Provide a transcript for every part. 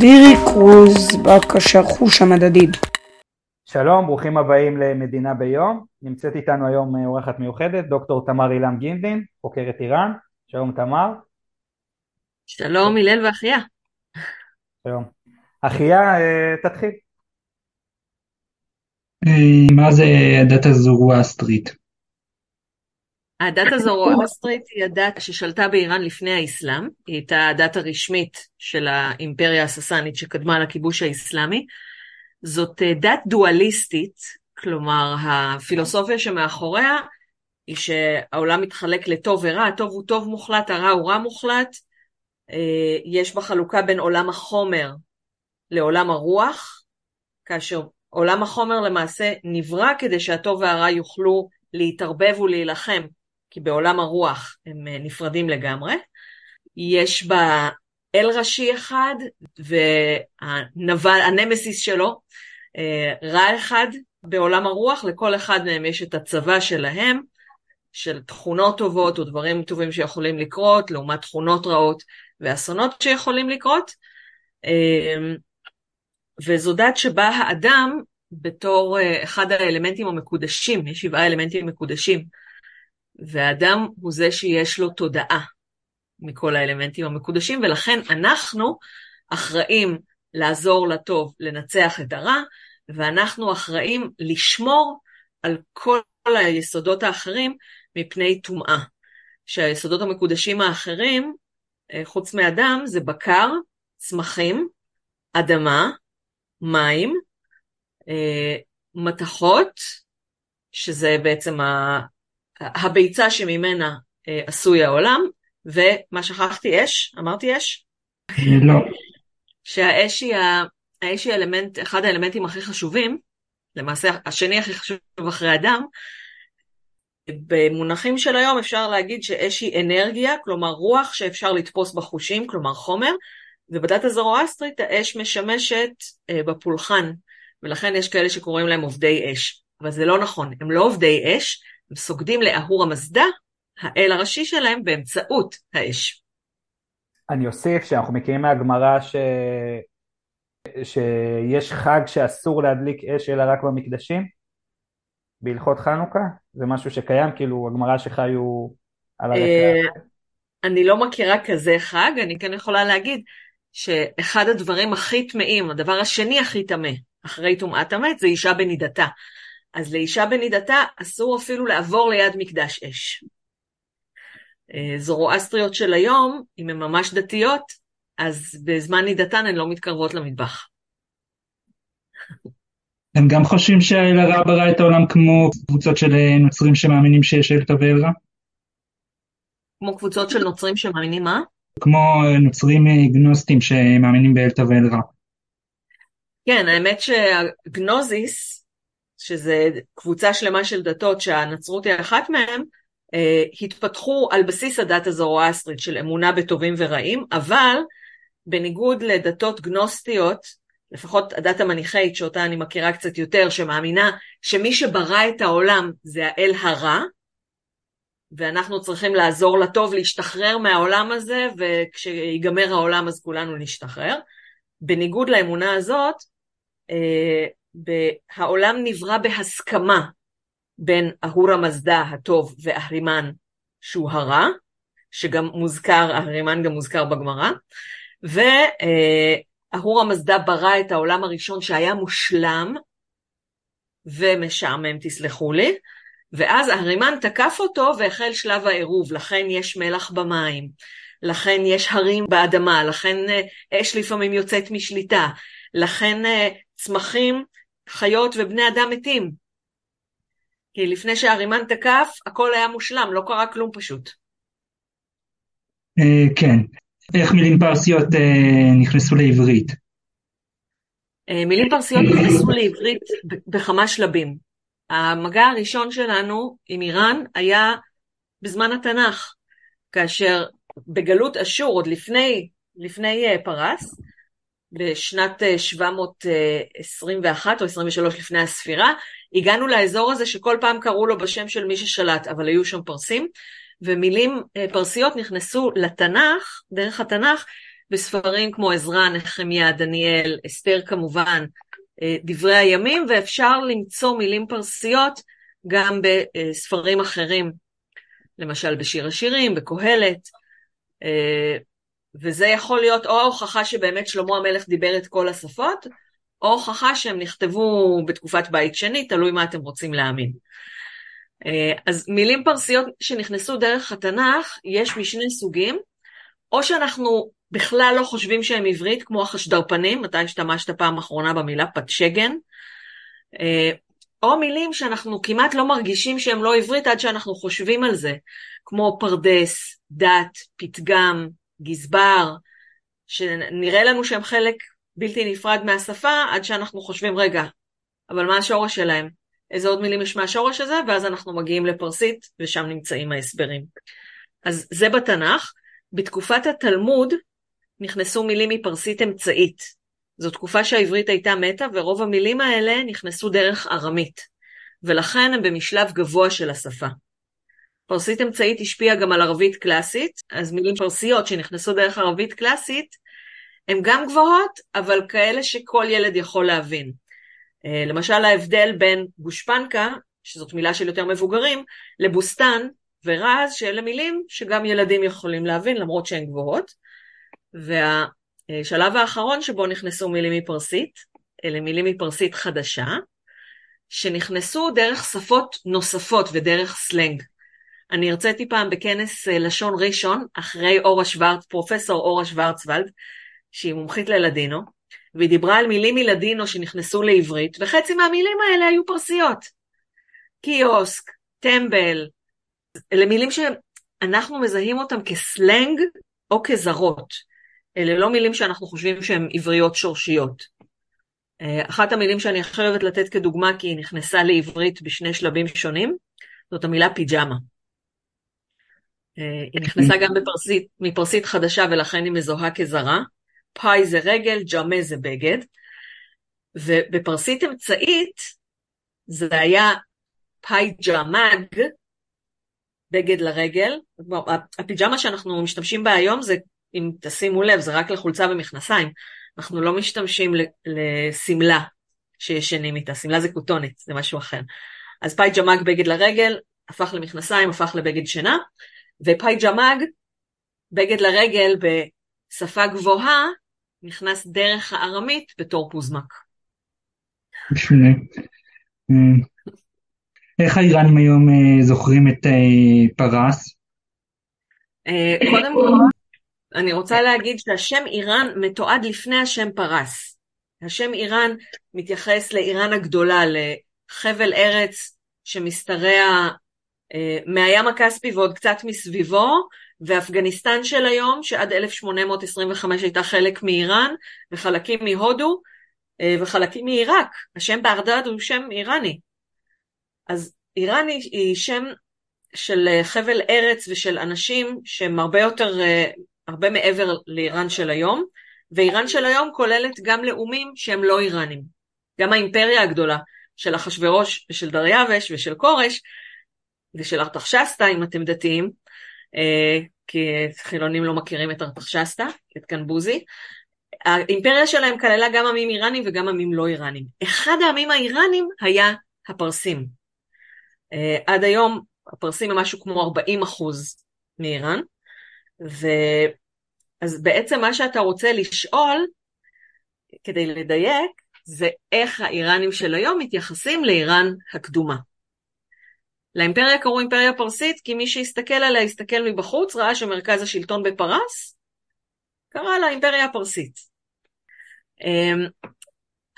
דירי קרוז, בבקשה חוש המדדים. שלום, ברוכים הבאים למדינה ביום. נמצאת איתנו היום אה, אורחת מיוחדת, דוקטור תמר אילם גינדין, חוקרת איראן. שלום תמר. שלום הלל ואחיה. שלום. אחיה, אה, תתחיל. אה, מה זה הדת הזורואסטרית? הדת הזורואסטרית היא הדת ששלטה באיראן לפני האסלאם, היא הייתה הדת הרשמית של האימפריה הססנית שקדמה לכיבוש האסלאמי. זאת אה, דת דואליסטית, כלומר הפילוסופיה שמאחוריה היא שהעולם מתחלק לטוב ורע, הטוב הוא טוב מוחלט, הרע הוא רע מוחלט. אה, יש בה חלוקה בין עולם החומר לעולם הרוח, כאשר עולם החומר למעשה נברא כדי שהטוב והרע יוכלו להתערבב ולהילחם כי בעולם הרוח הם אה, נפרדים לגמרי. יש בה אל ראשי אחד, והנמסיס שלו, אה, רע אחד בעולם הרוח, לכל אחד מהם יש את הצבא שלהם, של תכונות טובות או דברים טובים שיכולים לקרות, לעומת תכונות רעות ואסונות שיכולים לקרות. אה, וזו דת שבה האדם, בתור אחד האלמנטים המקודשים, יש שבעה אלמנטים מקודשים, והאדם הוא זה שיש לו תודעה מכל האלמנטים המקודשים, ולכן אנחנו אחראים לעזור לטוב לנצח את הרע, ואנחנו אחראים לשמור על כל היסודות האחרים מפני טומאה. שהיסודות המקודשים האחרים, אה, חוץ מאדם, זה בקר, צמחים, אדמה, מים, אה, מתכות, שזה בעצם הביצה שממנה אה, עשוי העולם, ומה שכחתי? אש? אמרתי אש? לא. שהאש היא, האש היא האלמנט, אחד האלמנטים הכי חשובים, למעשה השני הכי חשוב אחרי אדם. במונחים של היום אפשר להגיד שאש היא אנרגיה, כלומר רוח שאפשר לתפוס בחושים, כלומר חומר, ובדת הזרואסטרית האש משמשת אה, בפולחן, ולכן יש כאלה שקוראים להם עובדי אש. אבל זה לא נכון, הם לא עובדי אש, הם סוגדים לאהור המזדה, האל הראשי שלהם, באמצעות האש. אני אוסיף שאנחנו מכירים מהגמרא ש... שיש חג שאסור להדליק אש אלא רק במקדשים, בהלכות חנוכה, זה משהו שקיים, כאילו הגמרא שחיו על הרקע. אה, אני לא מכירה כזה חג, אני כן יכולה להגיד שאחד הדברים הכי טמאים, הדבר השני הכי טמא, אחרי טומאת המת, זה אישה בנידתה. אז לאישה בנידתה אסור אפילו לעבור ליד מקדש אש. אה, זורואסטריות של היום, אם הן ממש דתיות, אז בזמן נידתן הן לא מתקרבות למטבח. הם גם חושבים שהאל הרע ברא את העולם כמו קבוצות של אה, נוצרים שמאמינים שיש אל טוב ואל רע? כמו קבוצות של נוצרים שמאמינים מה? כמו אה, נוצרים גנוסטים שמאמינים באל טוב ואל רע. כן, האמת שהגנוזיס שזה קבוצה שלמה של דתות שהנצרות היא אחת מהן, אה, התפתחו על בסיס הדת הזורואסטרית של אמונה בטובים ורעים, אבל בניגוד לדתות גנוסטיות, לפחות הדת המניחאית שאותה אני מכירה קצת יותר, שמאמינה שמי שברא את העולם זה האל הרע, ואנחנו צריכים לעזור לטוב להשתחרר מהעולם הזה, וכשיגמר העולם אז כולנו נשתחרר. בניגוד לאמונה הזאת, אה, העולם נברא בהסכמה בין אהורה מזדה הטוב ואהרימן שהוא הרע, שגם מוזכר, אהרימן גם מוזכר בגמרא, ואהורה מזדה ברא את העולם הראשון שהיה מושלם ומשעמם, תסלחו לי, ואז אהרימן תקף אותו והחל שלב העירוב, לכן יש מלח במים, לכן יש הרים באדמה, לכן אה, אש לפעמים יוצאת משליטה, לכן אה, צמחים חיות ובני אדם מתים. כי לפני שהרימן תקף, הכל היה מושלם, לא קרה כלום פשוט. אה, כן. איך מילים פרסיות אה, נכנסו לעברית? אה, מילים פרסיות נכנסו לעברית בכמה שלבים. המגע הראשון שלנו עם איראן היה בזמן התנ"ך, כאשר בגלות אשור, עוד לפני, לפני פרס, בשנת 721 אה, או 23 לפני הספירה, הגענו לאזור הזה שכל פעם קראו לו בשם של מי ששלט, אבל היו שם פרסים, ומילים אה, פרסיות נכנסו לתנ"ך, דרך התנ"ך, בספרים כמו עזרא, נחמיה, דניאל, אסתר כמובן, אה, דברי הימים, ואפשר למצוא מילים פרסיות גם בספרים אחרים, למשל בשיר השירים, בקהלת, אה, וזה יכול להיות או ההוכחה שבאמת שלמה המלך דיבר את כל השפות, או הוכחה שהם נכתבו בתקופת בית שני, תלוי מה אתם רוצים להאמין. אה, אז מילים פרסיות שנכנסו דרך התנ"ך, יש משני סוגים, או שאנחנו בכלל לא חושבים שהם עברית, כמו החשדרפנים, מתי השתמשת פעם אחרונה במילה פתשגן, אה, או מילים שאנחנו כמעט לא מרגישים שהם לא עברית עד שאנחנו חושבים על זה, כמו פרדס, דת, פתגם, גזבר, שנראה לנו שהם חלק בלתי נפרד מהשפה, עד שאנחנו חושבים, רגע, אבל מה השורש שלהם? איזה עוד מילים יש מהשורש הזה? ואז אנחנו מגיעים לפרסית, ושם נמצאים ההסברים. אז זה בתנ"ך. בתקופת התלמוד נכנסו מילים מפרסית אמצעית. זו תקופה שהעברית הייתה מתה, ורוב המילים האלה נכנסו דרך ארמית, ולכן הם במשלב גבוה של השפה. פרסית אמצעית השפיעה גם על ערבית קלאסית, אז מילים פרסיות שנכנסו דרך ערבית קלאסית, הן גם גבוהות, אבל כאלה שכל ילד יכול להבין. אה, למשל ההבדל בין גושפנקה, שזאת מילה של יותר מבוגרים, לבוסטן ורז, שאלה מילים שגם ילדים יכולים להבין למרות שהן גבוהות. והשלב האחרון שבו נכנסו מילים מפרסית, אלה מילים מפרסית חדשה, שנכנסו דרך שפות נוספות ודרך סלנג. אני הרציתי פעם בכנס אה, לשון ראשון, אחרי אורה שוורץ, פרופסור אורה שוורצוולד, שהיא מומחית ללדינו, והיא דיברה על מילים מלדינו שנכנסו לעברית, וחצי מהמילים האלה היו פרסיות. קיוסק, טמבל, אלה מילים שאנחנו מזהים אותם כסלנג או כזרות. אלה לא מילים שאנחנו חושבים שהן עבריות שורשיות. אה, אחת המילים שאני אוהבת לתת כדוגמה, כי היא נכנסה לעברית בשני שלבים שונים, זאת המילה פיג'מה. היא נכנסה גם בפרסית, מפרסית חדשה ולכן היא מזוהה כזרה. פאי זה רגל, ג'מה זה בגד. ובפרסית אמצעית זה היה פאי ג'מאג, בגד לרגל. הפיג'מה שאנחנו משתמשים בה היום זה, אם תשימו לב, זה רק לחולצה ומכנסיים. אנחנו לא משתמשים לשמלה שישנים איתה, שמלה זה כותונת, זה משהו אחר. אז פאי ג'מאג בגד לרגל, הפך למכנסיים, הפך לבגד שינה, ופאי ג'מאג, בגד לרגל בשפה גבוהה, נכנס דרך הארמית בתור פוזמק. אה, איך האיראנים היום אה, זוכרים את אה, פרס? קודם כל, אני רוצה להגיד שהשם איראן מתועד לפני השם פרס. השם איראן מתייחס לאיראן הגדולה, לחבל ארץ שמשתרע מהים הכספי ועוד קצת מסביבו, ואפגניסטן של היום, שעד 1825 הייתה חלק מאיראן, וחלקים מהודו, אה, וחלקים מעיראק. השם בארדד הוא שם איראני. אז איראן היא שם של אה, חבל ארץ ושל אנשים שהם הרבה יותר, אה, הרבה מעבר לאיראן של היום, ואיראן של היום כוללת גם לאומים שהם לא איראנים. גם האימפריה הגדולה של אחשורוש ושל דריווש ושל כורש ושל ארתחשסתא, אם אתם דתיים, כי חילונים לא מכירים את ארתחשסתא, את קנבוזי. האימפריה שלהם כללה גם עמים איראנים וגם עמים לא איראנים. אחד העמים האיראנים היה הפרסים. אה, עד היום הפרסים הם משהו כמו 40 אחוז מאיראן, ו... אז בעצם מה שאתה רוצה לשאול, כדי לדייק, זה איך האיראנים של היום מתייחסים לאיראן הקדומה. לאימפריה קראו אימפריה פרסית, כי מי שהסתכל עליה, הסתכל מבחוץ, ראה שמרכז השלטון בפרס, קרא לה אימפריה הפרסית. אמ,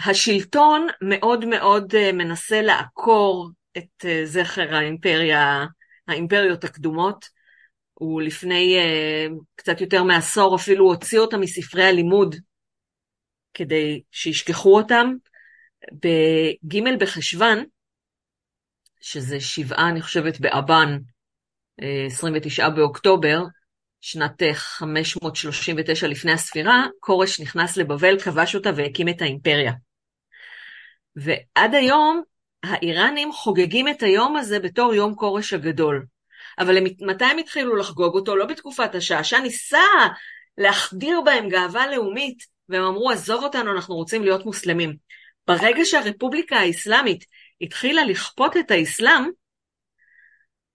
השלטון מאוד מאוד אה, מנסה לעקור את אה, זכר האימפריה, האימפריות הקדומות. הוא לפני אה, קצת יותר מעשור אפילו הוציא אותם מספרי הלימוד כדי שישכחו אותם. בג' בחשוון, שזה שבעה, אני חושבת, באבן, 29 באוקטובר, שנת 539 לפני הספירה, כורש נכנס לבבל, כבש אותה והקים את האימפריה. ועד היום האיראנים חוגגים את היום הזה בתור יום כורש הגדול. אבל הם, מתי הם התחילו לחגוג אותו? לא בתקופת השעשע, ניסה להחדיר בהם גאווה לאומית, והם אמרו, עזוב אותנו, אנחנו רוצים להיות מוסלמים. ברגע שהרפובליקה האסלאמית התחילה לכפות את האסלאם,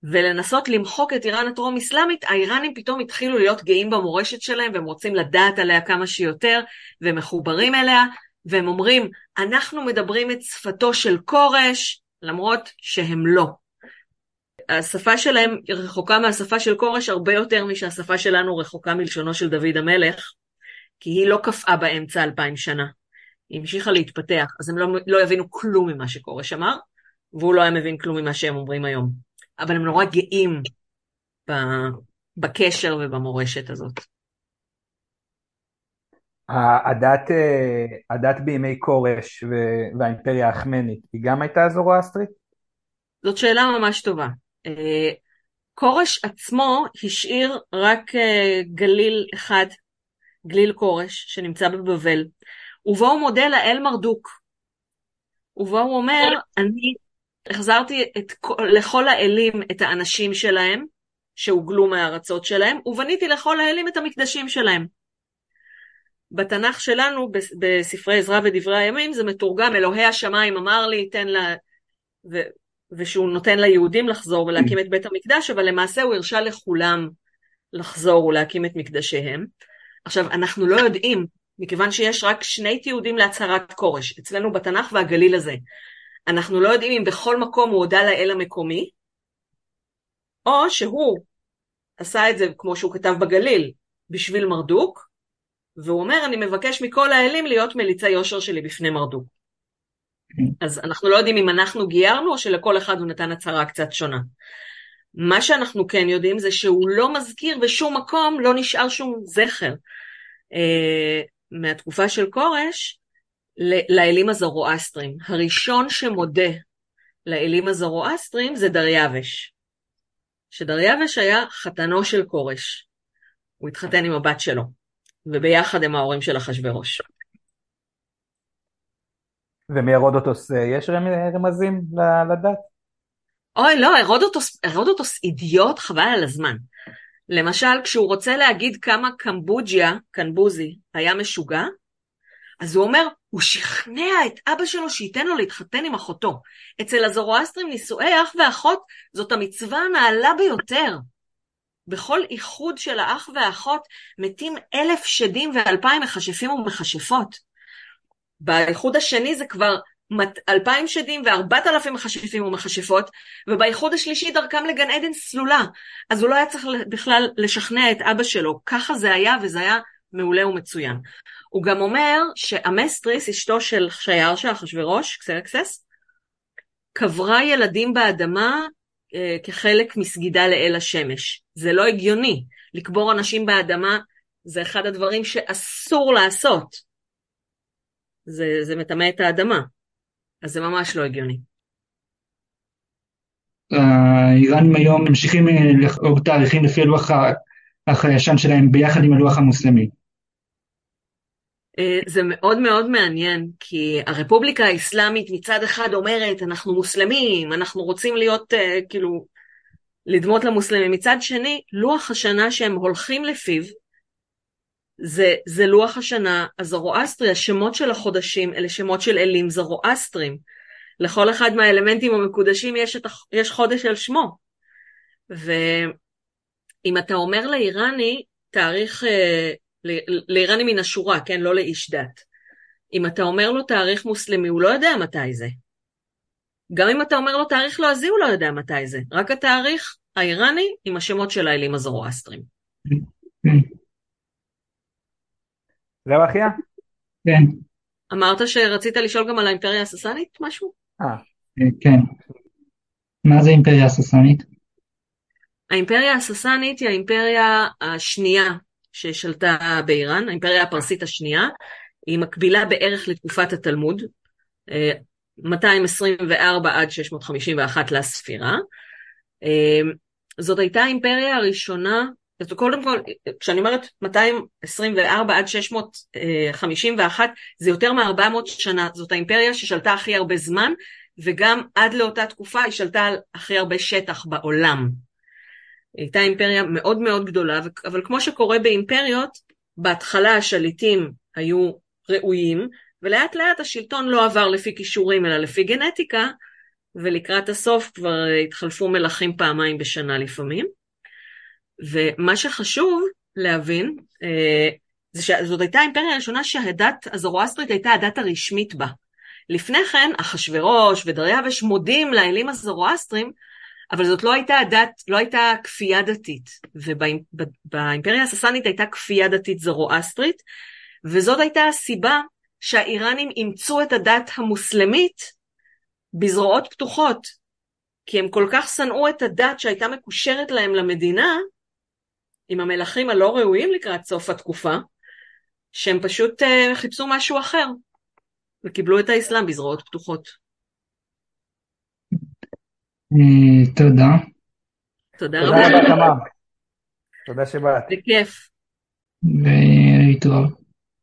ולנסות למחוק את איראן הטרום אסלאמית, האיראנים פתאום התחילו להיות גאים במורשת שלהם, והם רוצים לדעת עליה כמה שיותר, והם מחוברים אליה, והם אומרים, אנחנו מדברים את שפתו של כורש, למרות שהם לא. השפה שלהם רחוקה מהשפה של כורש הרבה יותר משהשפה שלנו רחוקה מלשונו של דוד המלך, כי היא לא קפאה באמצע אלפיים שנה. היא המשיכה להתפתח, אז הם לא, לא יבינו כלום ממה שכורש אמר, והוא לא היה מבין כלום ממה שהם אומרים היום. אבל הם נורא גאים בקשר ובמורשת הזאת. הדת, אה, הדת בימי כורש והאימפריה האחמנית, היא גם הייתה זורואסטרית? זאת שאלה ממש טובה. אה, כורש עצמו השאיר רק אה, גליל אחד, גליל כורש, שנמצא בבבל, ובו הוא מודה לאל מרדוק. ובו הוא אומר, אני החזרתי את, לכל האלים את האנשים שלהם, שהוגלו מהארצות שלהם, ובניתי לכל האלים את המקדשים שלהם. בתנ"ך שלנו, בספרי עזרא ודברי הימים, זה מתורגם, אלוהי השמיים אמר לי, תן לה... ו... ושהוא נותן ליהודים לחזור ולהקים את בית המקדש, אבל למעשה הוא הרשה לכולם לחזור ולהקים את מקדשיהם. עכשיו, אנחנו לא יודעים, מכיוון שיש רק שני תיעודים להצהרת כורש, אצלנו בתנ"ך והגליל הזה. אנחנו לא יודעים אם בכל מקום הוא הודה לאל המקומי, או שהוא עשה את זה כמו שהוא כתב בגליל, בשביל מרדוק, והוא אומר, אני מבקש מכל האלים להיות מליצי יושר שלי בפני מרדוק. אז אנחנו לא יודעים אם אנחנו גיירנו או שלכל אחד הוא נתן הצהרה קצת שונה. מה שאנחנו כן יודעים זה שהוא לא מזכיר בשום מקום, לא נשאר שום זכר אה, מהתקופה של כורש לאלים הזרואסטרים. הראשון שמודה לאלים הזרואסטרים זה דריווש. שדריווש היה חתנו של כורש. הוא התחתן עם הבת שלו, וביחד הם ההורים של אחשוורוש. ומהרודוטוס אה, יש רמזים לדת? אוי, לא, הרודוטוס, הרודוטוס אידיוט חבל על הזמן. למשל, כשהוא רוצה להגיד כמה קמבוג'יה, קנבוזי, היה משוגע, אז הוא אומר, הוא שכנע את אבא שלו שייתן לו להתחתן עם אחותו. אצל הזורואסטרים נישואי אח ואחות זאת המצווה הנעלה ביותר. בכל איחוד של האח והאחות מתים אלף שדים ואלפיים מכשפים ומכשפות. באיחוד השני זה כבר אלפיים שדים וארבעת אלפים מכשפים ומכשפות, ובאיחוד השלישי דרכם לגן עדן סלולה. אז הוא לא היה צריך בכלל לשכנע את אבא שלו. ככה זה היה, וזה היה מעולה ומצוין. הוא גם אומר שאמסטריס, אשתו של שיירשה, אחשוורוש, קסרקסס, קברה ילדים באדמה אה, כחלק מסגידה לאל השמש. זה לא הגיוני. לקבור אנשים באדמה זה אחד הדברים שאסור לעשות. זה, זה מטמא את האדמה. אז זה ממש לא הגיוני. האיראנים היום ממשיכים אה, לחגוג תאריכים לפי הלוח הישן שלהם ביחד עם הלוח המוסלמי. אה, זה מאוד מאוד מעניין, כי הרפובליקה האסלאמית מצד אחד אומרת, אנחנו מוסלמים, אנחנו רוצים להיות, uh, כאילו, לדמות למוסלמים. מצד שני, לוח השנה שהם הולכים לפיו, זה, זה לוח השנה הזרואסטרי, השמות של החודשים אלה שמות של אלים זרואסטרים. לכל אחד מהאלמנטים המקודשים יש, את, יש חודש על שמו. ואם אתה אומר לאיראני, תאריך, אה, לאיראני מן השורה, כן, לא לאיש דת. אם אתה אומר לו תאריך מוסלמי, הוא לא יודע מתי זה. גם אם אתה אומר לו תאריך לועזי, הוא לא יודע מתי זה. רק התאריך האיראני עם השמות של האלים הזרואסטרים. זהו אחיה? כן. אמרת שרצית לשאול גם על האימפריה הססנית משהו? אה. כן. מה זה אימפריה הססנית? האימפריה הססנית היא האימפריה השנייה ששלטה באיראן, האימפריה הפרסית השנייה, היא מקבילה בערך לתקופת התלמוד, 224 עד 651 לספירה. זאת הייתה האימפריה הראשונה אז קודם כל, כשאני אומרת 224 עד 651, זה יותר מ-400 שנה, זאת האימפריה ששלטה הכי הרבה זמן, וגם עד לאותה תקופה היא שלטה על הכי הרבה שטח בעולם. היא הייתה אימפריה מאוד מאוד גדולה, אבל כמו שקורה באימפריות, בהתחלה השליטים היו ראויים, ולאט לאט השלטון לא עבר לפי כישורים אלא לפי גנטיקה, ולקראת הסוף כבר התחלפו מלכים פעמיים בשנה לפעמים. ומה שחשוב להבין, אה, זה שזאת הייתה האימפריה הראשונה שהדת הזורואסטרית הייתה הדת הרשמית בה. לפני כן, אחשורוש ודריווש מודים לאלים הזורואסטרים, אבל זאת לא הייתה הדת, לא הייתה כפייה דתית. ובאימפריה הססנית הייתה כפייה דתית זורואסטרית, וזאת הייתה הסיבה שהאיראנים אימצו את הדת המוסלמית בזרועות פתוחות, כי הם כל כך שנאו את הדת שהייתה מקושרת להם למדינה, עם המלכים הלא ראויים לקראת סוף התקופה, שהם פשוט uh, חיפשו משהו אחר, וקיבלו את האסלאם בזרועות פתוחות. אה, תודה. תודה רבה. תודה שבאת. בכיף. ולהתראות.